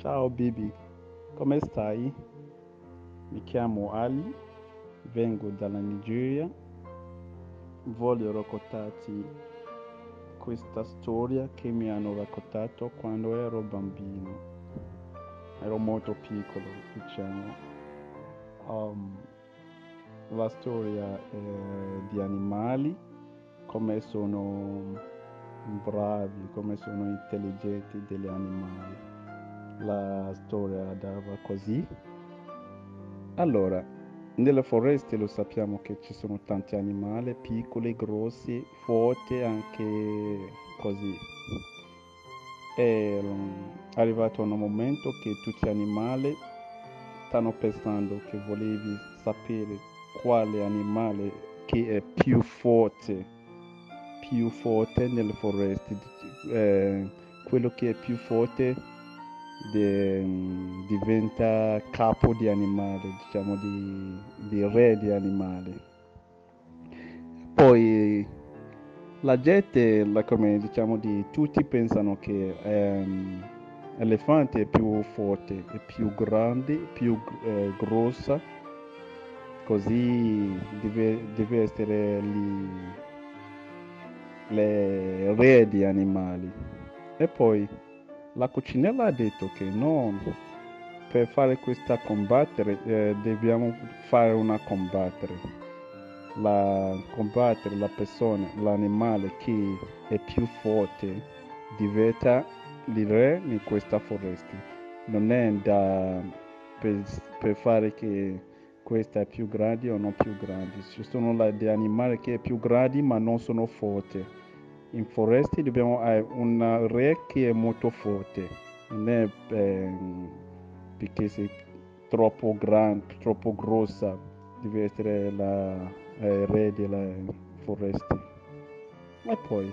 Ciao Bibi, come stai? Mi chiamo Ali, vengo dalla Nigeria. Voglio raccontarti questa storia che mi hanno raccontato quando ero bambino. Ero molto piccolo, diciamo. Um, la storia è di animali, come sono bravi, come sono intelligenti degli animali. La storia andava così. Allora, nelle foreste lo sappiamo che ci sono tanti animali, piccoli, grossi, forti, anche così. È arrivato un momento che tutti gli animali stanno pensando che volevi sapere quale animale che è più forte, più forte nelle foreste, eh, quello che è più forte de, diventa capo di animale, diciamo di, di re di animali. Poi la gente, la, come diciamo, di, tutti pensano che um, l'elefante è più forte, è più grande, più eh, grossa, così deve, deve essere lì le re di animali. E poi la cucinella ha detto che no, per fare questa combattere eh, dobbiamo fare una combattere. La, combattere la persona, l'animale che è più forte diventa il re in questa foresta. Non è da per, per fare che questa è più grande o non più grande. Ci sono degli animali che è più grandi ma non sono forti in foreste dobbiamo avere un re che è molto forte, non è eh, perché sei troppo grande, troppo grossa, deve essere la eh, re della foresta. E poi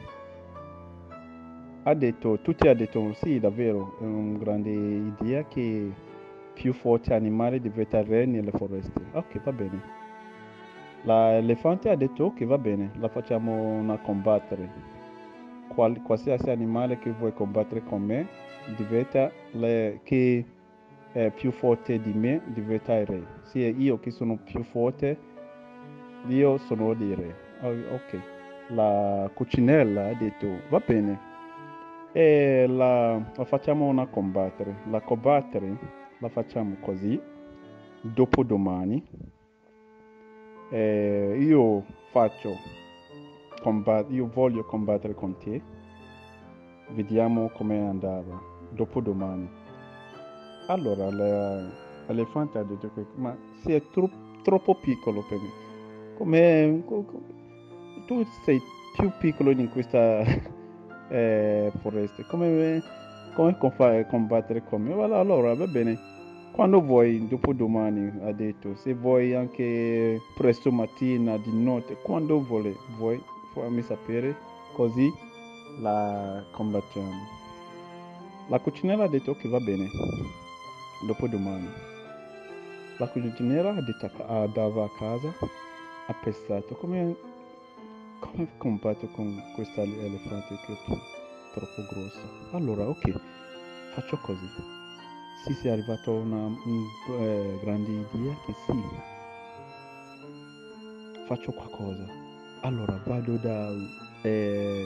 ha detto, tutti hanno detto sì, davvero, è una grande idea che più forte animale diventa re nelle foreste. Ok, va bene. L'elefante ha detto ok, va bene, la facciamo una combattere qual, qualsiasi animale che vuoi combattere con me diventa le, che è più forte di me diventa il re. Se io che sono più forte, io sono il re. Oh, ok. La cucinella ha detto va bene. E la, la facciamo una combattere. La combattere la facciamo così. Dopodomani. E io faccio combat- io voglio combattere con te, vediamo come andava, dopodomani. Allora l'elefante ha detto, ma sei tro- troppo piccolo per me, come, tu sei più piccolo in questa eh, foresta, come, come combattere con me? Allora va bene, quando vuoi, dopodomani ha detto, se vuoi anche presto mattina, di notte, quando vuoi, vuoi fammi sapere così la combattiamo. La cucinella ha detto che va bene, dopo domani. La cucinella ha detto andava a casa, ha pensato come, come combatto con questa elefante che è troppo grossa. Allora, ok, faccio così. Sì, si è arrivata una un, eh, grande idea che sì, faccio qualcosa allora vado da eh,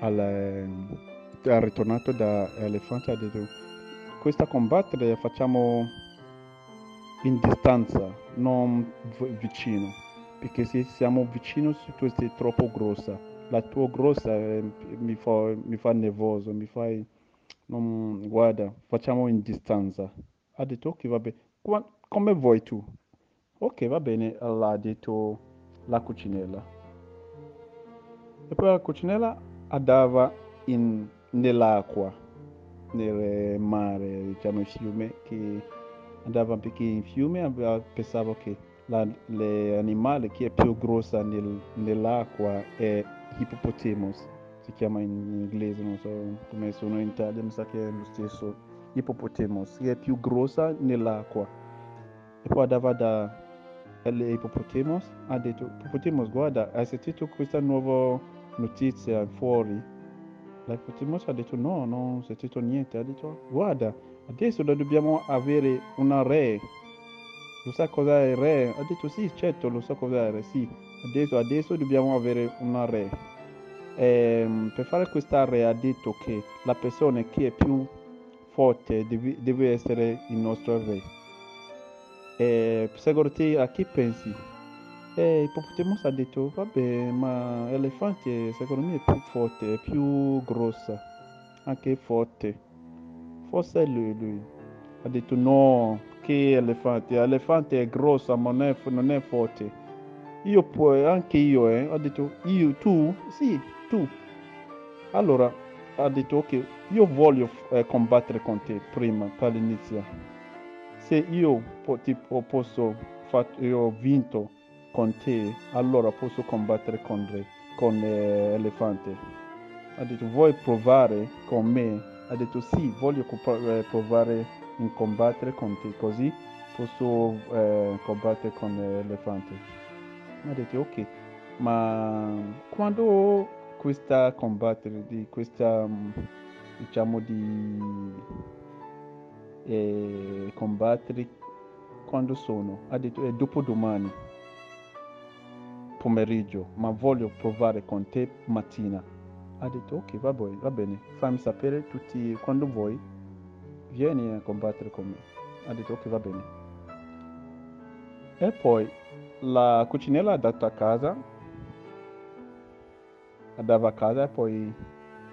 al, eh, ritornato da elefante ha detto questa combattere facciamo in distanza non vicino perché se siamo vicino tu sei troppo grossa. La tua grossa eh, mi, fa, mi fa nervoso mi fai non, guarda facciamo in distanza. Ha detto ok va bene come vuoi tu. Ok va bene allora ha detto la cucinella. E poi la cucinella andava in, nell'acqua, nel mare, diciamo il fiume, che andava perché in fiume pensavo che l'animale che è più grossa nel, nell'acqua è hippopotamus, si chiama in inglese, non so come sono in Italia, mi sa che è lo stesso, hippopotamus, che è più grossa nell'acqua. E poi andava da l'ippopotamos ha detto ippopotamos guarda hai sentito questa nuova notizia fuori L'ipotimosa ha detto no, non ho sentito niente. Ha detto guarda, adesso dobbiamo avere una re. Lo sa cosa è il re? Ha detto sì, certo, lo so cosa è il re, sì. Adesso, adesso dobbiamo avere una re. E, ehm, per fare questa re ha detto che la persona che è più forte deve, deve essere il nostro re. E secondo te a chi pensi? E Ippopotamos ha detto, vabbè, ma l'elefante secondo me è più forte, è più grossa, anche forte. Forse è lui, lui. Ha detto no, che elefante? L'elefante è grossa, ma non è, non è forte. Io poi, anche io, eh, ho detto, io, tu? Sì, tu. Allora, ha detto, ok, io voglio eh, combattere con te prima, per l'inizio. Se io tipo, posso, io ho vinto con te, allora posso combattere con, re, con eh, l'elefante. Ha detto, vuoi provare con me? Ha detto, sì, voglio eh, provare in combattere con te, così posso eh, combattere con l'elefante. Ha detto, ok, ma quando questa combattere, di questa, diciamo, di eh, combattere, quando sono? Ha detto, è dopo domani pomeriggio, ma voglio provare con te mattina. Ha detto ok, va, bene, va bene, fammi sapere tutti quando vuoi, vieni a combattere con me. Ha detto ok, va bene. E poi la cucinella ha dato a casa, andava a casa e poi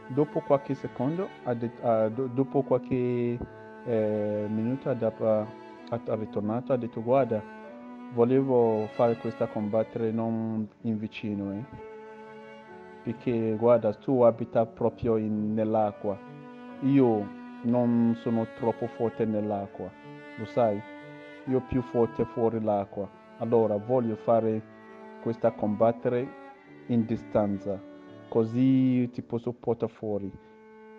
dopo qualche secondo, detto, uh, do, dopo qualche eh, minuto ha, ha ritornato, ha detto guarda, volevo fare questa combattere non in vicino, eh? perché guarda, tu abita proprio in, nell'acqua, io non sono troppo forte nell'acqua, lo sai? Io più forte fuori l'acqua, allora voglio fare questa combattere in distanza, così ti posso portare fuori.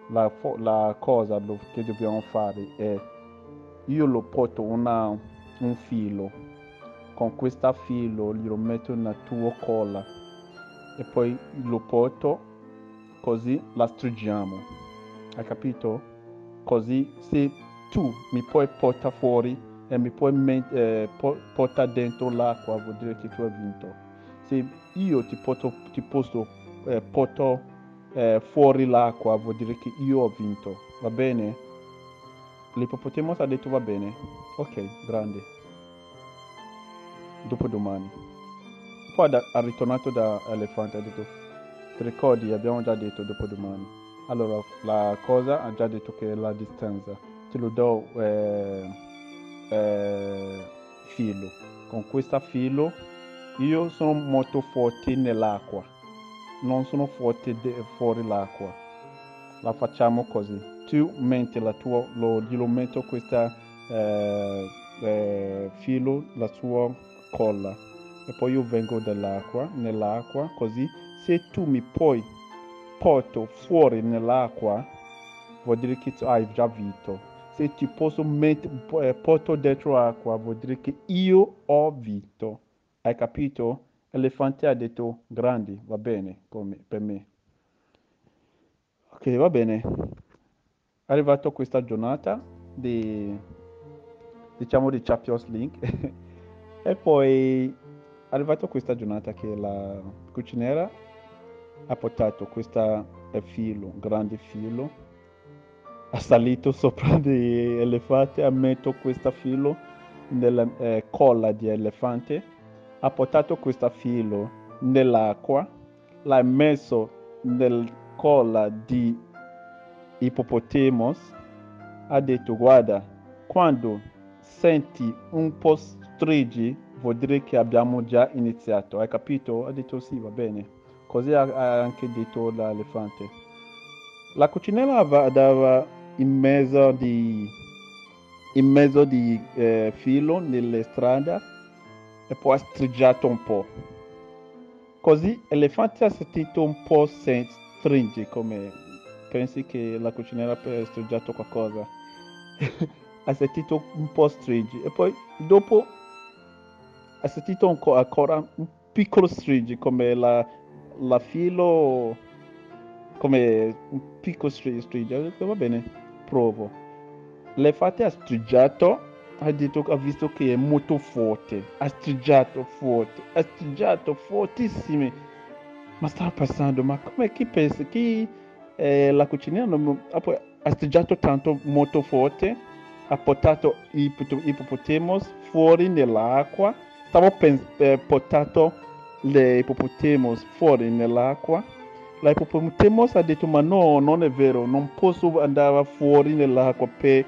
La, la cosa che dobbiamo fare è, io lo porto una, un filo. Con questo filo lo metto nella tua colla e poi lo porto così la stringiamo hai capito? così se tu mi puoi portare fuori e mi puoi eh, portare dentro l'acqua vuol dire che tu hai vinto. Se io ti, porto, ti posso eh, portare eh, fuori l'acqua vuol dire che io ho vinto va bene? l'ippopotamo ha detto va bene ok grande dopodomani. Poi ha ritornato da Elefante ha detto, ti ricordi, abbiamo già detto dopodomani. Allora la cosa ha già detto che la distanza, te lo do eh, eh, filo. Con questo filo io sono molto forte nell'acqua, non sono forte fuori l'acqua. La facciamo così. Tu metti la tua, lo, glielo metto questo eh, eh, filo, la sua colla e poi io vengo dall'acqua, nell'acqua, così se tu mi poi porto fuori nell'acqua, vuol dire che hai già vinto. Se ti posso mettere, eh, porto dentro l'acqua, vuol dire che io ho vinto. Hai capito? L'elefante ha detto grandi, va bene per me. Ok, va bene. È arrivato questa giornata di, diciamo, di Champions League. E poi, arrivato a questa giornata che la cuciniera ha portato questo filo, grande filo, ha salito sopra di elefante, ha messo questo filo nella eh, colla di elefante, ha portato questo filo nell'acqua, l'ha messo nella colla di ippopotamos, ha detto guarda, quando senti un po' stringi, vuol dire che abbiamo già iniziato. Hai capito? Ha detto sì, va bene. Così ha anche detto l'elefante. La cucinella andava in mezzo di, in mezzo di eh, filo nelle strade e poi ha stringiato un po'. Così l'elefante ha sentito un po' stringi come pensi che la cucinella ha stringiato qualcosa. ha sentito un po' stringi e poi dopo ha sentito ancora un piccolo stringi come la, la filo come un piccolo detto va bene, provo. L'elefante ha strigiato, ha detto ha visto che è molto forte, ha strigiato forte, ha strigiato fortissimo. Ma stava pensando, ma come chi pensa che eh, la cucina non, ha, strigiato tanto molto forte, ha portato i fuori nell'acqua, stava eh, portato le ippopotamos fuori nell'acqua. La ippopotamos ha detto ma no, non è vero, non posso andare fuori nell'acqua per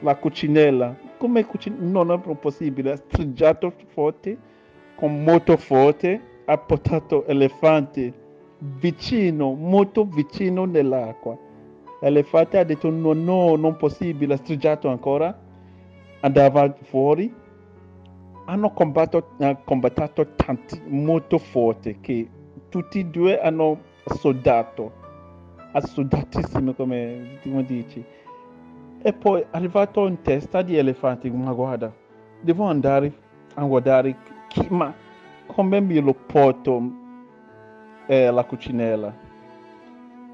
la cucinella. Come cucinella? Non è possibile, ha strigiato forte, con molto forte, ha portato elefanti vicino, molto vicino nell'acqua. L'elefante ha detto no, no, non possibile, ha strigiato ancora, andava fuori. Hanno combattuto, combattuto tanti, molto forte che tutti e due hanno sudato, assodatissimo come, come dici. E poi arrivato in testa di elefanti, ma guarda, devo andare a guardare chi, ma come me lo porto eh, la cucinella?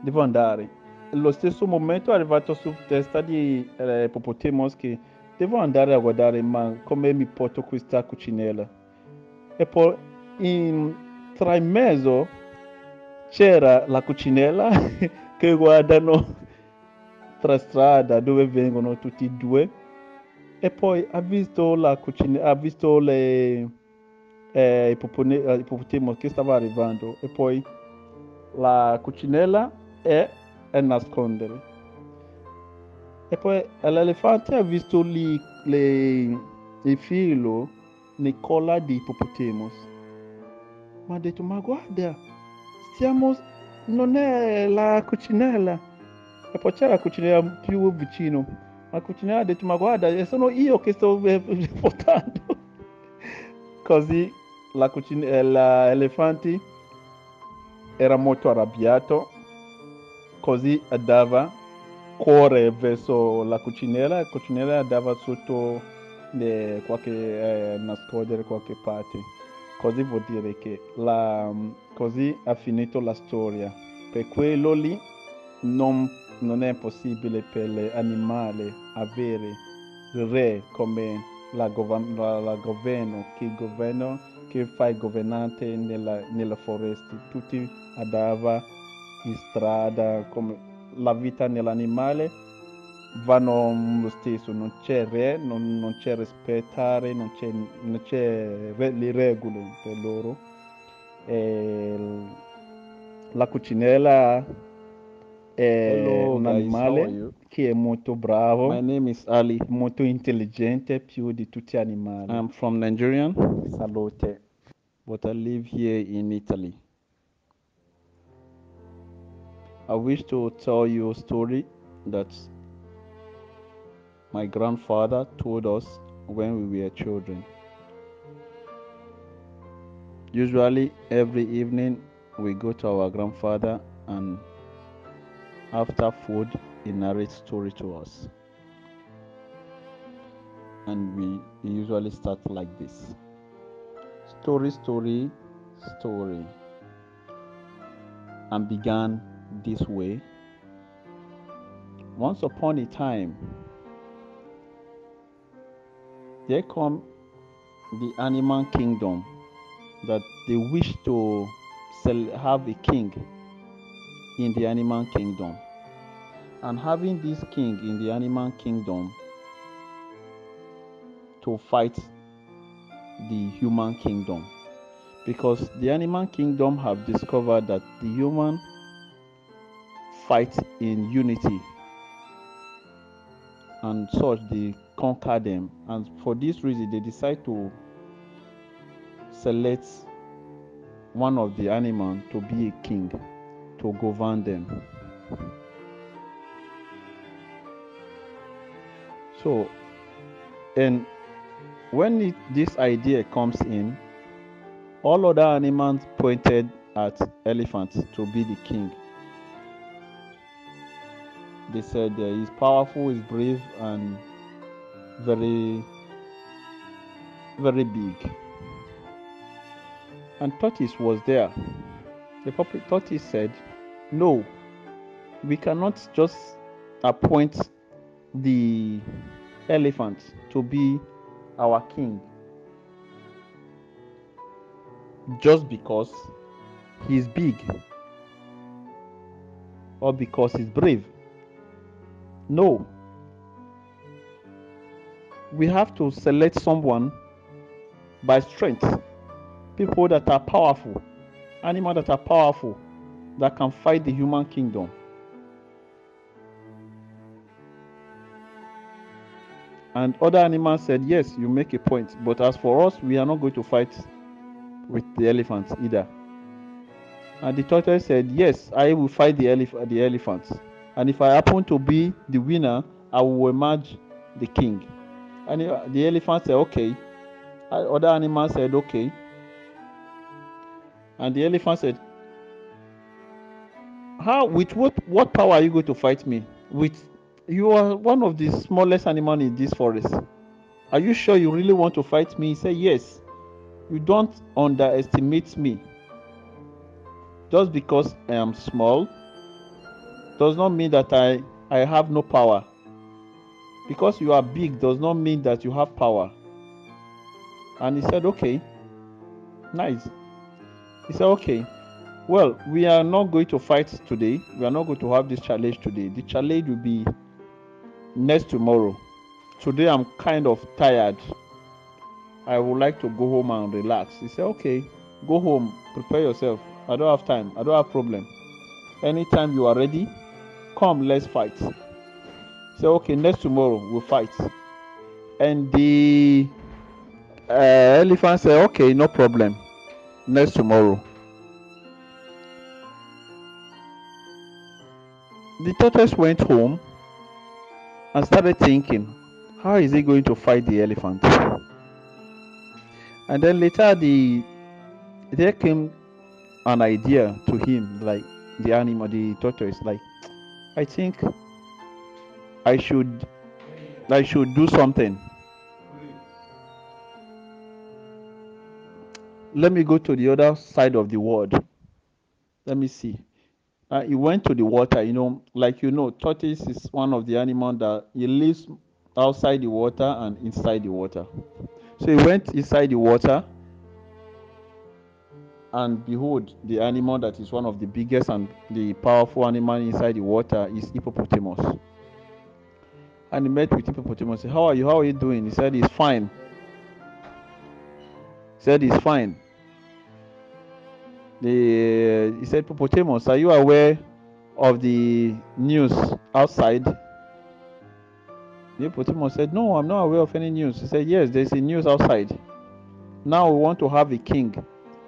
Devo andare. Allo stesso momento è arrivato su testa di eh, Ippopotamos che devo andare a guardare, ma come mi porto questa cucinella? E poi in, tra in mezzo c'era la cucinella che guardano tra strada dove vengono tutti e due. E poi ha visto la cucina, ha visto le eh, ippopotamo che stava arrivando. E poi la cucinella è a nascondere. E poi l'elefante ha visto lì le, il filo nei colla di ippopotamos ma ha detto ma guarda stiamo non è la cucinella e poi la cucinella più vicino. La cucinella ha detto ma guarda sono io che sto portando. Così la cucinella l'elefante era molto arrabbiato. Così andava corre verso la cucinella la cucinella andava sotto eh, qualche eh, nascondere qualche parte. Così vuol dire che la, così ha finito la storia. Per quello lì non, non è possibile per l'animale avere il re come la, la, la governo che governo che fa il governante nella, nella foresta. Tutti andava in strada come la vita nell'animale vanno lo stesso. Non c'è re non, non c'è rispettare non c'è, non c'è re, le regole per loro. E la cucinella è Hello. How animale che è molto bravo My name is Ali. molto intelligente più di tutti gli animali I'm from Nigerian. salute but I live here in Italy. I wish to tell you a story that my grandfather told us when we were children. Usually, every evening, we go to our grandfather and after food, he narrates story to us. And we usually start like this. Story, story, story. And began this way. Once upon a time, there come the animal kingdom that they wish to have a king in the animal kingdom. And having this king in the animal kingdom to fight the human kingdom. Because the animal kingdom have discovered that the human fight in unity. And such they conquer them. And for this reason they decide to select one of the animals to be a king to govern them. So and when it, this idea comes in all other animals pointed at elephant to be the king. They said uh, he's powerful he's brave and very very big. And tortoise was there the puppet tortoise said no we cannot just appoint the elephant to be our king just because he's big or because he's brave. No. We have to select someone by strength. People that are powerful, animals that are powerful, that can fight the human kingdom. And other animals said, Yes, you make a point. But as for us, we are not going to fight with the elephants either. And the tortoise said, Yes, I will fight the, elef- the elephants. And if I happen to be the winner, I will emerge the king. And the elephant said, Okay. Other animals said, Okay. And the elephant said, How with what what power are you going to fight me? With you are one of the smallest animals in this forest. Are you sure you really want to fight me? He said, Yes. You don't underestimate me. Just because I am small does not mean that I, I have no power. Because you are big does not mean that you have power. And he said, Okay. Nice. He said, Okay. Well, we are not going to fight today. We are not going to have this challenge today. The challenge will be next tomorrow. Today I'm kind of tired. I would like to go home and relax. He said, Okay, go home, prepare yourself. I don't have time. I don't have problem. Anytime you are ready, come, let's fight. He said, Okay, next tomorrow we'll fight. And the uh, elephant said, Okay, no problem. Next tomorrow. The tortoise went home and started thinking, how is he going to fight the elephant? And then later the there came an idea to him, like the animal, the tortoise, like I think I should I should do something. Let me go to the other side of the world. Let me see. Uh, he went to the water you know like you know tortoise is one of the animals that he lives outside the water and inside the water. So he went inside the water and behold the animal that is one of the biggest and the powerful animal inside the water is hippopotamus. And he met with hippopotamus. Said how are you? How are you doing? He said he's fine. He said he's fine the he said hippopotamus are you aware of the news outside? The said no i'm not aware of any news. He said yes there's a news outside. Now we want to have a king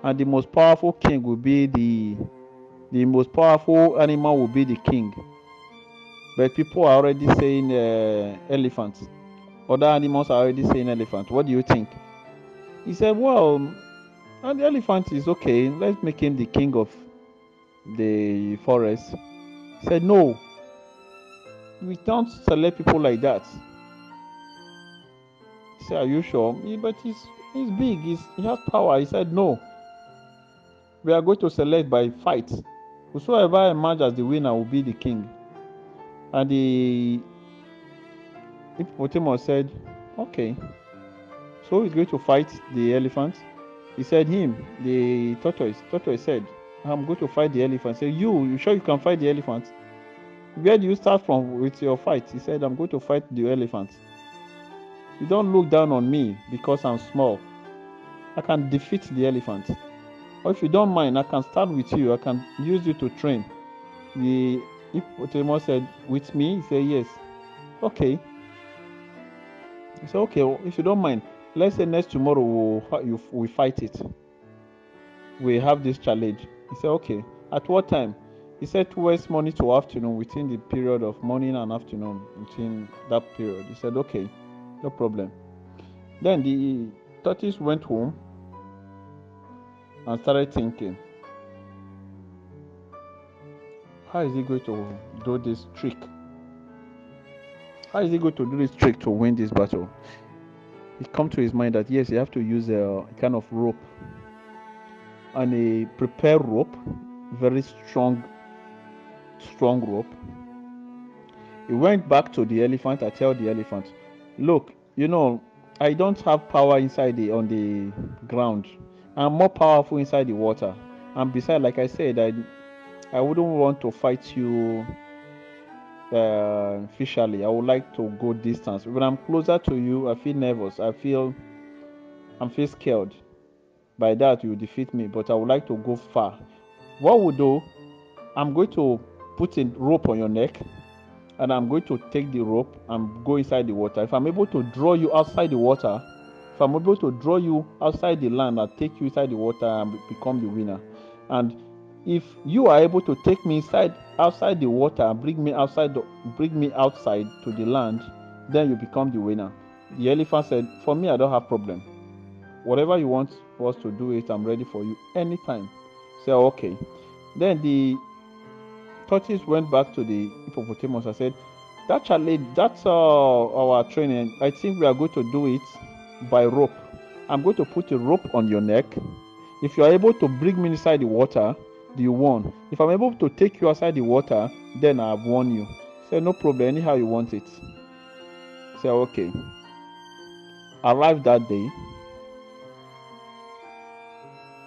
and the most powerful king will be the the most powerful animal will be the king. But people are already saying uh, elephant other animals are already saying elephant what do you think? He said well and the elephant is okay. Let's make him the king of the forest. He said, No, we don't select people like that. He said, Are you sure? but he's he's big, he's, he has power. He said, No. We are going to select by fight. Whosoever emerges as the winner will be the king. And the hippopotamus said, Okay. So he's going to fight the elephant. He said, Him, the tortoise. Tortoise said, I'm going to fight the elephant. Say, You, you sure you can fight the elephant? Where do you start from with your fight? He said, I'm going to fight the elephant. You don't look down on me because I'm small. I can defeat the elephant. Or if you don't mind, I can start with you. I can use you to train. The hippopotamus said, With me? He said, Yes. Okay. He said, Okay, if you don't mind, let's say next tomorrow we'll, we fight it. We have this challenge. He said okay. At what time? He said towards morning to afternoon within the period of morning and afternoon within that period. He said okay no problem. Then the tortoise went home and started thinking how is he going to do this trick? How is he going to do this trick to win this battle it come to his mind that yes, you have to use a kind of rope and a prepared rope, very strong strong rope. He went back to the elephant. I tell the elephant, look, you know, I don't have power inside the on the ground. I'm more powerful inside the water. And besides, like I said, I I wouldn't want to fight you uh, officially. I would like to go distance. When I'm closer to you, I feel nervous. I feel I'm feel scared. By that, you defeat me. But I would like to go far. What would do? I'm going to put a rope on your neck and I'm going to take the rope and go inside the water. If I'm able to draw you outside the water, if I'm able to draw you outside the land, I'll take you inside the water and become the winner. And if you are able to take me inside outside the water and bring me outside the, bring me outside to the land, then you become the winner. The elephant said, For me, I don't have problem. Whatever you want us to do it, I'm ready for you anytime. Say, okay. Then the tortoise went back to the hippopotamus and said, That challenge, that's uh, our training. I think we are going to do it by rope. I'm going to put a rope on your neck. If you are able to bring me inside the water, you won. If I'm able to take you outside the water, then I've won you. Say, no problem, anyhow you want it. Say, okay. Arrived that day.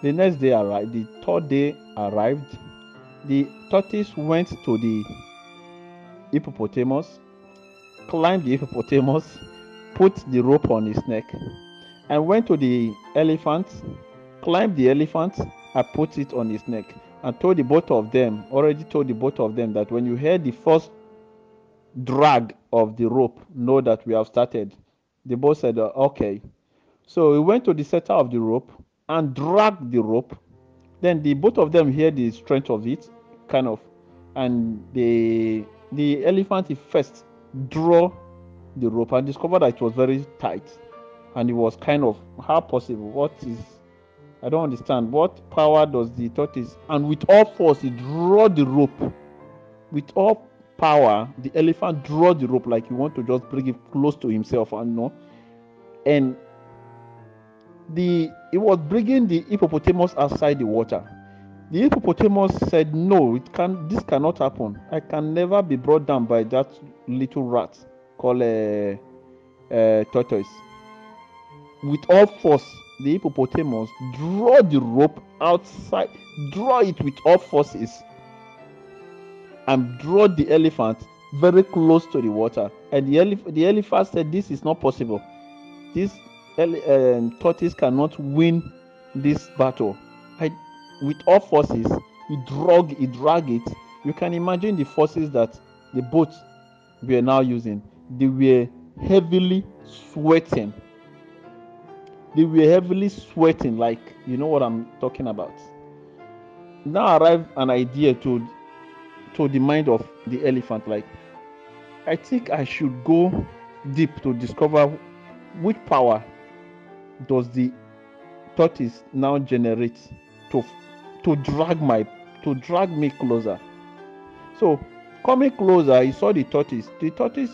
The next day arrived. The third day arrived the tortoise went to the hippopotamus, climbed the hippopotamus, put the rope on his neck, and went to the elephant, climbed the elephant, and put it on his neck, and told the both of them, already told the both of them that when you hear the first drag of the rope, know that we have started. The both said, uh, okay. So we went to the center of the rope and dragged the rope then the both of them hear the strength of it, kind of, and the the elephant first draw the rope and discovered that it was very tight, and it was kind of how possible? What is I don't understand. What power does the tortoise and with all force he draw the rope. With all power, the elephant draw the rope like he want to just bring it close to himself and no. And the it was bringing the hippopotamus outside the water. The hippopotamus said, "No, it can. This cannot happen. I can never be brought down by that little rat called a, a tortoise." With all force, the hippopotamus draw the rope outside, draw it with all forces, and draw the elephant very close to the water. And the, elef- the elephant said, "This is not possible. This uh, tortoise cannot win this battle. I, with all forces, he drag, he drag it. You can imagine the forces that the boat were now using. They were heavily sweating. They were heavily sweating, like you know what I'm talking about. Now arrived an idea to to the mind of the elephant, like I think I should go deep to discover which power does the tortoise now generate to to drag my to drag me closer. So coming closer he saw the tortoise. The tortoise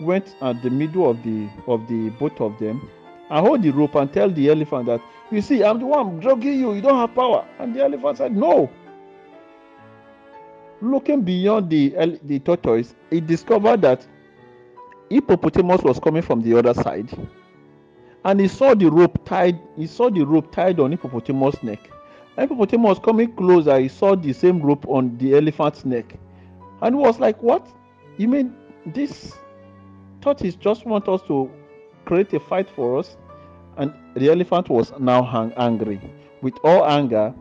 went at the middle of the of the both of them and hold the rope and tell the elephant that you see i'm the one dragging you. You don't have power. And the elephant said no. Looking beyond the the tortoise he discovered that hippopotamus was coming from the other side. And he saw the rope tied he saw the rope tied on hippopotamus neck. Hippopotamus coming closer he saw the same rope on the elephant's neck. And he was like what? You mean this tortoise just want us to create a fight for us and the elephant was now hang- angry with all anger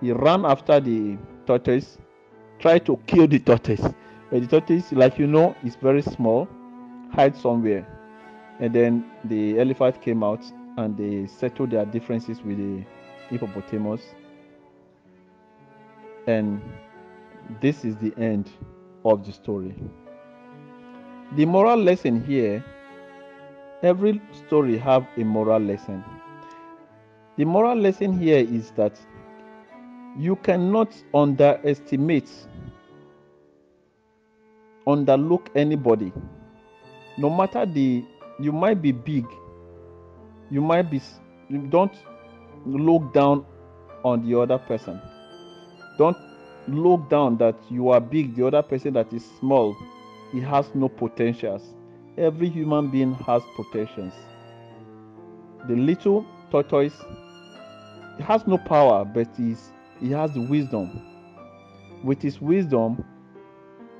he ran after the tortoise tried to kill the tortoise but the tortoise like you know is very small hide somewhere and then the elephant came out and they settled their differences with the hippopotamus. And this is the end of the story. The moral lesson here, every story have a moral lesson. The moral lesson here is that you cannot underestimate, underlook anybody, no matter the you might be big you might be you don't look down on the other person don't look down that you are big, the other person that is small, he has no potentials. Every human being has potentials. The little tortoise has no power, but he has the wisdom. With his wisdom,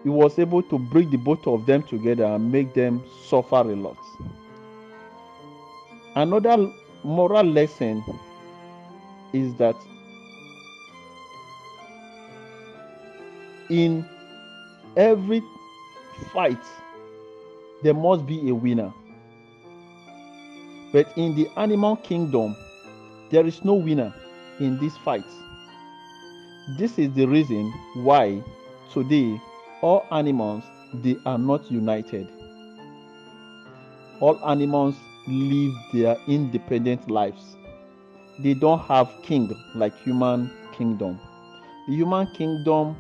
he was able to bring the both of them together and make them suffer a lot. Another moral lesson is that in every fight, there must be a winner. But in the animal kingdom, there is no winner in this fight. This is the reason why today all animals they are not united. All animals live their independent lives. They don't have king like human kingdom. The human kingdom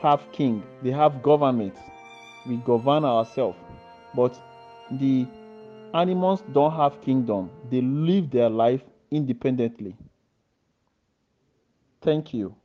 have king. They have government. We govern ourselves. But the animals don't have kingdom. They live their life independently. Thank you.